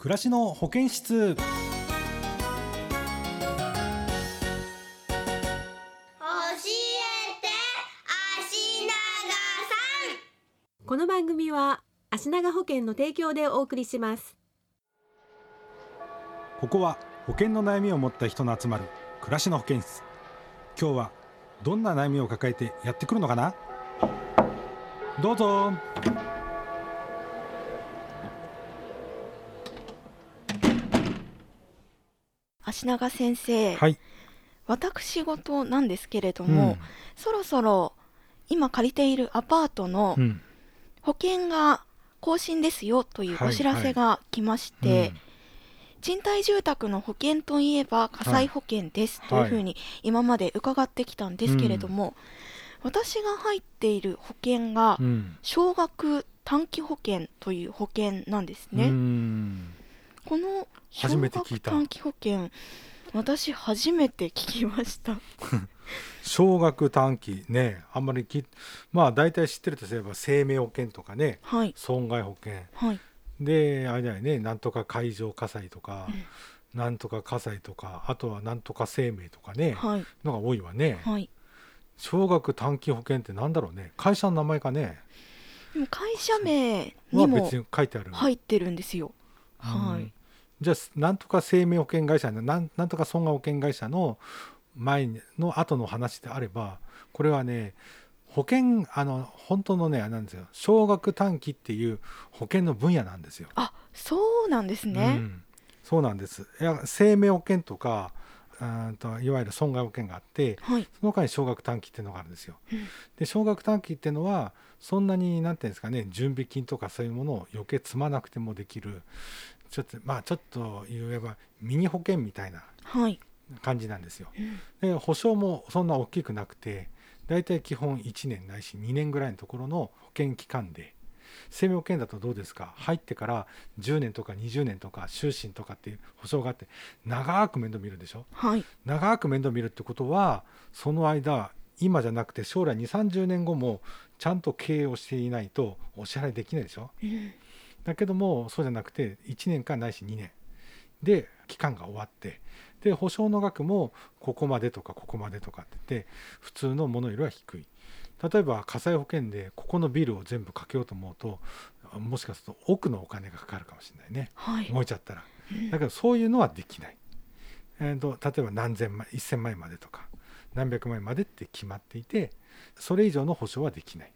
暮らしの保健室。教えて足長さん。この番組は足長保険の提供でお送りします。ここは保険の悩みを持った人の集まる暮らしの保健室。今日はどんな悩みを抱えてやってくるのかな？どうぞ足長先生、はい、私事なんですけれども、うん。そろそろ今借りているアパートのうん。保険が更新ですよというはいお知らせが来まして、賃貸住宅の保険といえば火災保険ですというふうに今まで伺ってきたんですけれども、私が入っている保険がうん。少額短期保険という保険なんですね。うんこの初めて聞いた。少額短期保険私初めて聞きました。少額短期ねあんまりきまあ大体知ってるとすれば生命保険とかねはい。損害保険。はい。であれだよねなんとか海上火災とか、なんとか火災とかあとはなんとか生命とかね、はい。のが多いわね、はい。少額短期保険ってなんだろうね。会社の名前かね。でも会社名はにも別に書いてある、入ってるんですよ。うん。はい。じゃあなんとか生命保険会社のなんなんとか損害保険会社の前の後の話であればこれはね保険あの本当のねなんですよ少額短期っていう保険の分野なんですよ。あ、そうなんですうね。ん、そうなんですいや生命保険とかうんといわゆる損害保険があってはい。その他に少額短期っていうのがあるんですよ。うんで少額短期っていうのはそんなになんていうんですかね準備金とかそういうものを余計積まなくてもできるちょっとまあちょっと言えばミニ保険みたいなはい。感じなんですよ。うんで保証もそんな大きくなくて大体基本1年ないし2年ぐらいのところの保険期間で生命保険だとどうですか？入ってから10年とか20年とか終身とかっていう保証があって長く面倒見るでしょ？はい。長く面倒見るってことはその間今じゃなくて将来2 3 0年後もちゃんと経営をしていないとお支払いできないでしょ？うんだけどもそうじゃなくて1年間ないし2年。で期間が終わって。で保証の額もここまでとかここまでとかって言って普通のものよりは低い。例えば火災保険でここのビルを全部かけようと思うともしかすると億のお金がかかるかもしれないね。はい。燃えちゃったら。だけどそういうのはできない、えー、と例えば何千万1000万円までとか何百万円までって決まっていてそれ以上の保証はできない、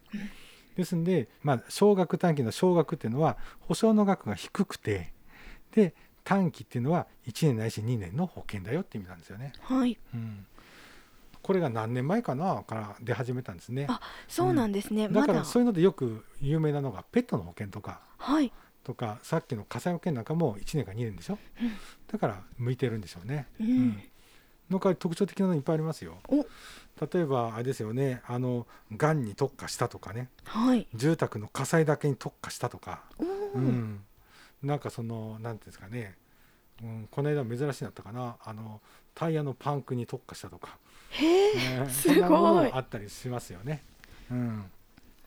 ですんで、まあ、少額短期の少額っていうのは保証の額が低くてで短期っていうのは1年ないし2年の保険だよって意味なんですよね、はい。うん、これが何年前かなから出始めたんですねあ、そうなんですね。だから。そういうのでよく有名なのがペットの保険とかはい。とかさっきの火災保険なんかも1年か2年でしょ、うんだから向いてるんでしょうね。ううんん。の代わり特徴的なのいっぱいありますよ。お、例えばあれですよね。あのがんに特化したとかね。はい。住宅の火災だけに特化したとか、おうーん、なんかそのなんていうんですかね、うん、この間珍しいなったかな。あのタイヤのパンクに特化したとか、へえ。ね。すごい。あったりしますよね。うん。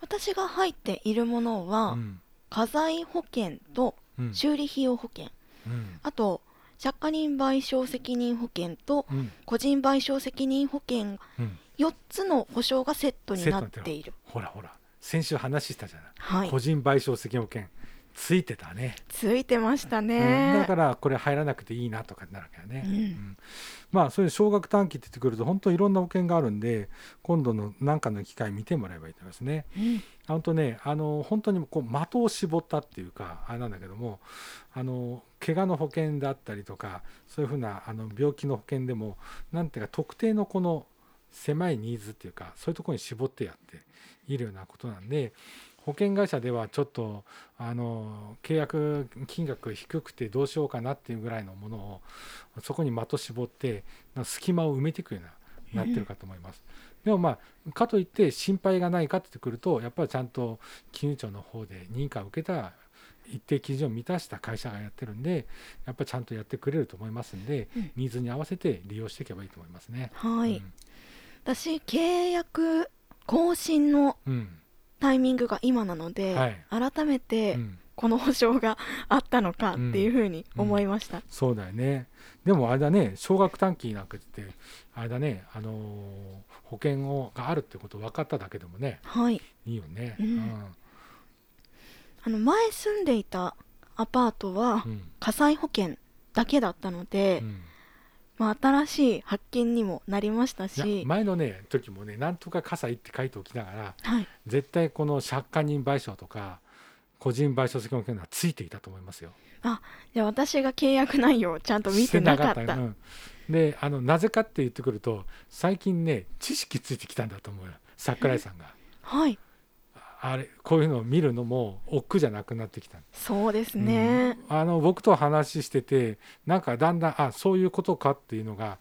私が入っているものうは、ん。家財保険とうん。修理費用保険、うん。あと借家人賠償責任保険とうん個人賠償責任保険うん4つの保証がセットになっている。ほらほら先週話したじゃない、はい個。人賠償責任保険ついてたね。ついてましたうん。ね。だからこれ入らなくていいなとかになるわけだね、うん。まあそういう少額短期って言ってくると本当いろんな保険があるんで今度の何かの機会見てもらえばいいと思いますね。うん。本当ねあの本当にこう的を絞ったっていうかあれなんだけどもあの怪我の保険だったりとかそういうふうなあの病気の保険でもなんていうか特定のこの狭いニーズっていうかそういうところに絞ってやっているようなことなんで保険会社ではちょっとあの契約金額低くてどうしようかなっていうぐらいのものをそこに的絞って隙間を埋めていくようななってるかと思います。でもまあかといって心配がないかってくるとやっぱりちゃんと金融庁の方で認可を受けた一定基準を満たした会社がやってるんでやっぱりちゃんとやってくれると思いますんで、うんニーズに合わせて利用していけばいいと思いますね。はい、私契約更新のうん、うんタイミングが今なので、はい。改めてうん。この保証があったのかっていうふうに思いました、そうだよね。でもあれだね少額短期なんかってあれだねあのー保険をがあるってこと分かっただけでもねはい。いいよね。うん。あの前住んでいたアパートはうん。火災保険だけだったので、うんまあ、新しい発見にもなりましたし。前のね時もねなんとか火災って書いておきながらはい、絶対この借家人賠償とか個人賠償責任保険はついていたと思いますよ。じゃあ私が契約内容をちゃんと見てなかった。してうん。であのなぜかって言ってくると最近ね知識ついてきたんだと思うよ。桜井さんが。はいあれこういうのを見るのも億劫じゃなくなってきた。そうですね、うん。あの僕と話しててなんかだんだんあそういうことかっていうのが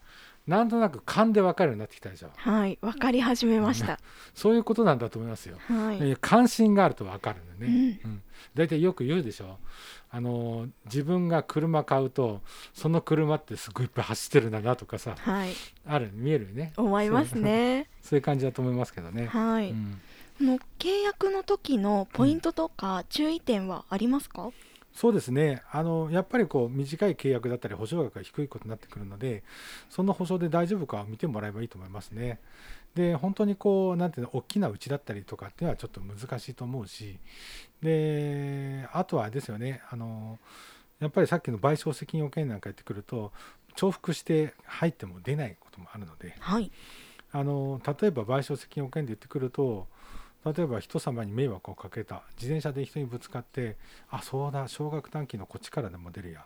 なんとなく勘で分かるようになってきたでしょ。はい分かり始めました、そういうことなんだと思いますよ。はい、えー関心があると分かるんだよね。ううん。大体よく言うでしょ。あの自分が車買うとその車ってすごいいっぱい走ってるんだなとかさはい。ある見えるよね。思いますね。そういう感じだと思いますけどね。はい、うん。この契約の時のポイントとか注意点はありますか、そうですね。あのやっぱりこう短い契約だったり保証額が低いことになってくるのでその保証で大丈夫かを見てもらえばいいと思いますね。で本当にこうなんていうの大きなうちだったりとかっていうのはちょっと難しいと思うし。であとはですよね。あのやっぱりさっきの賠償責任保険なんかやってくると重複して入っても出ないこともあるので。はい。あの例えば賠償責任保険で言ってくると例えば人様に迷惑をかけた自転車で人にぶつかってあそうだ少額短期のこっちからでも出るや。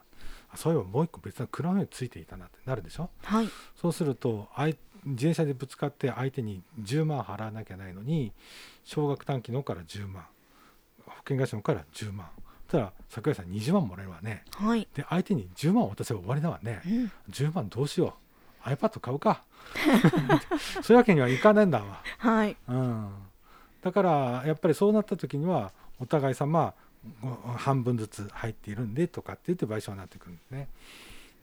あそういえばもう一個別の車についていたなってなるでしょ？はい。そうすると自転車でぶつかって相手に10万払わなきゃないのに少額短期のから10万保険会社のから10万そしたら桜井さん20万もらえるわね。はい、で相手に10万渡せば終わりだわね。うん、10万どうしよう。iPad 買うか。そういうわけにはいかないんだわ。はい。うん、だからやっぱりそうなった時にはお互い様ご半分ずつ入っているんでとかって言って賠償になってくるんですね。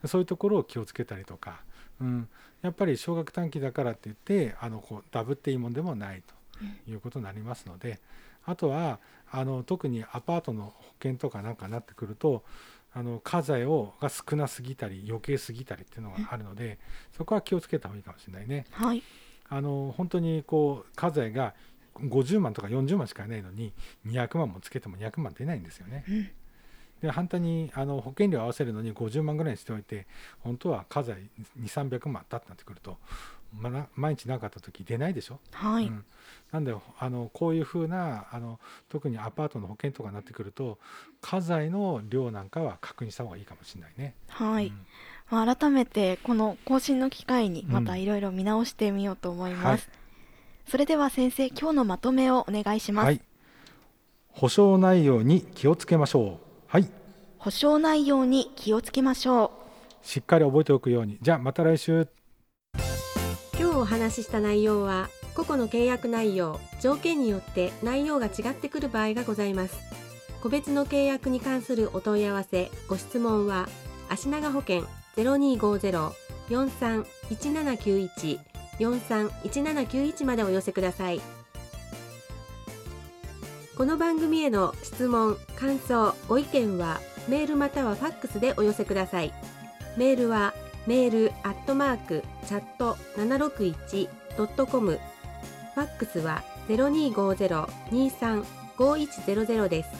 そういうところを気をつけたりとか、うん、やっぱり少額短期だからって言ってあのこうダブっていいもんでもないということになりますので、あとはあの特にアパートの保険とかなんかになってくるとあの家財をが少なすぎたり余計すぎたりっていうのがあるのでそこは気をつけた方がいいかもしれないね。はい。あの本当にこう課税が50万とか40万しかないのに200万もつけても200万出ないんですよね。うん。で反対にあの保険料合わせるのに50万ぐらいにしておいて本当は課税2300万だってなってくると、ま毎日なかった時出ないでしょ？はい、うん。なんであのこういうふうなあの特にアパートの保険とかになってくると家財の量なんかは確認した方がいいかもしれないね。はい。うん。まあ改めてこの更新の機会にまたいろいろ見直してみようと思います、それでは先生今日のまとめをお願いします、はい。保証内容に気をつけましょう。はい。保証内容に気をつけましょしっかり覚えておくように。じゃあまた来週。今日お話しした内容は個々の契約内容条件によって内容が違ってくる場合がございます個別の契約に関するお問い合わせご質問は足長保険0250-431791 431791までお寄せください。この番組への質問感想ご意見はメールまたはファックスでお寄せください。メールはメールアットマークチャット761ドットコム。ファックスは0250-235100です。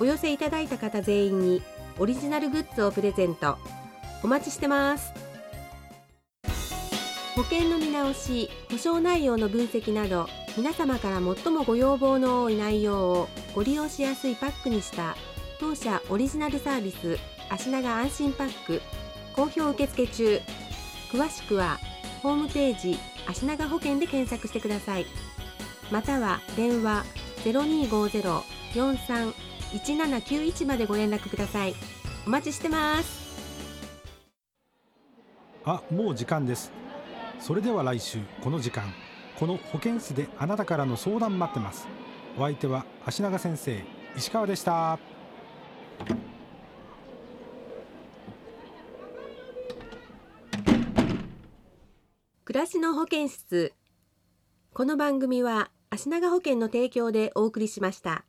お寄せいただいた方全員にオリジナルグッズをプレゼント。お待ちしてます。保険の見直し保証内容の分析など皆様から最もご要望の多い内容をご利用しやすいパックにした当社オリジナルサービス足長安心パック。好評受付中。詳しくはホームページ足長保険で検索してください。または電話0250-431791までご連絡ください。お待ちしてます。あ、もう時間です。それでは来週この時間、この保健室であなたからの相談待ってます。お相手は足長先生石川でした。暮らしの保健室この番組は足長保険の提供でお送りしました。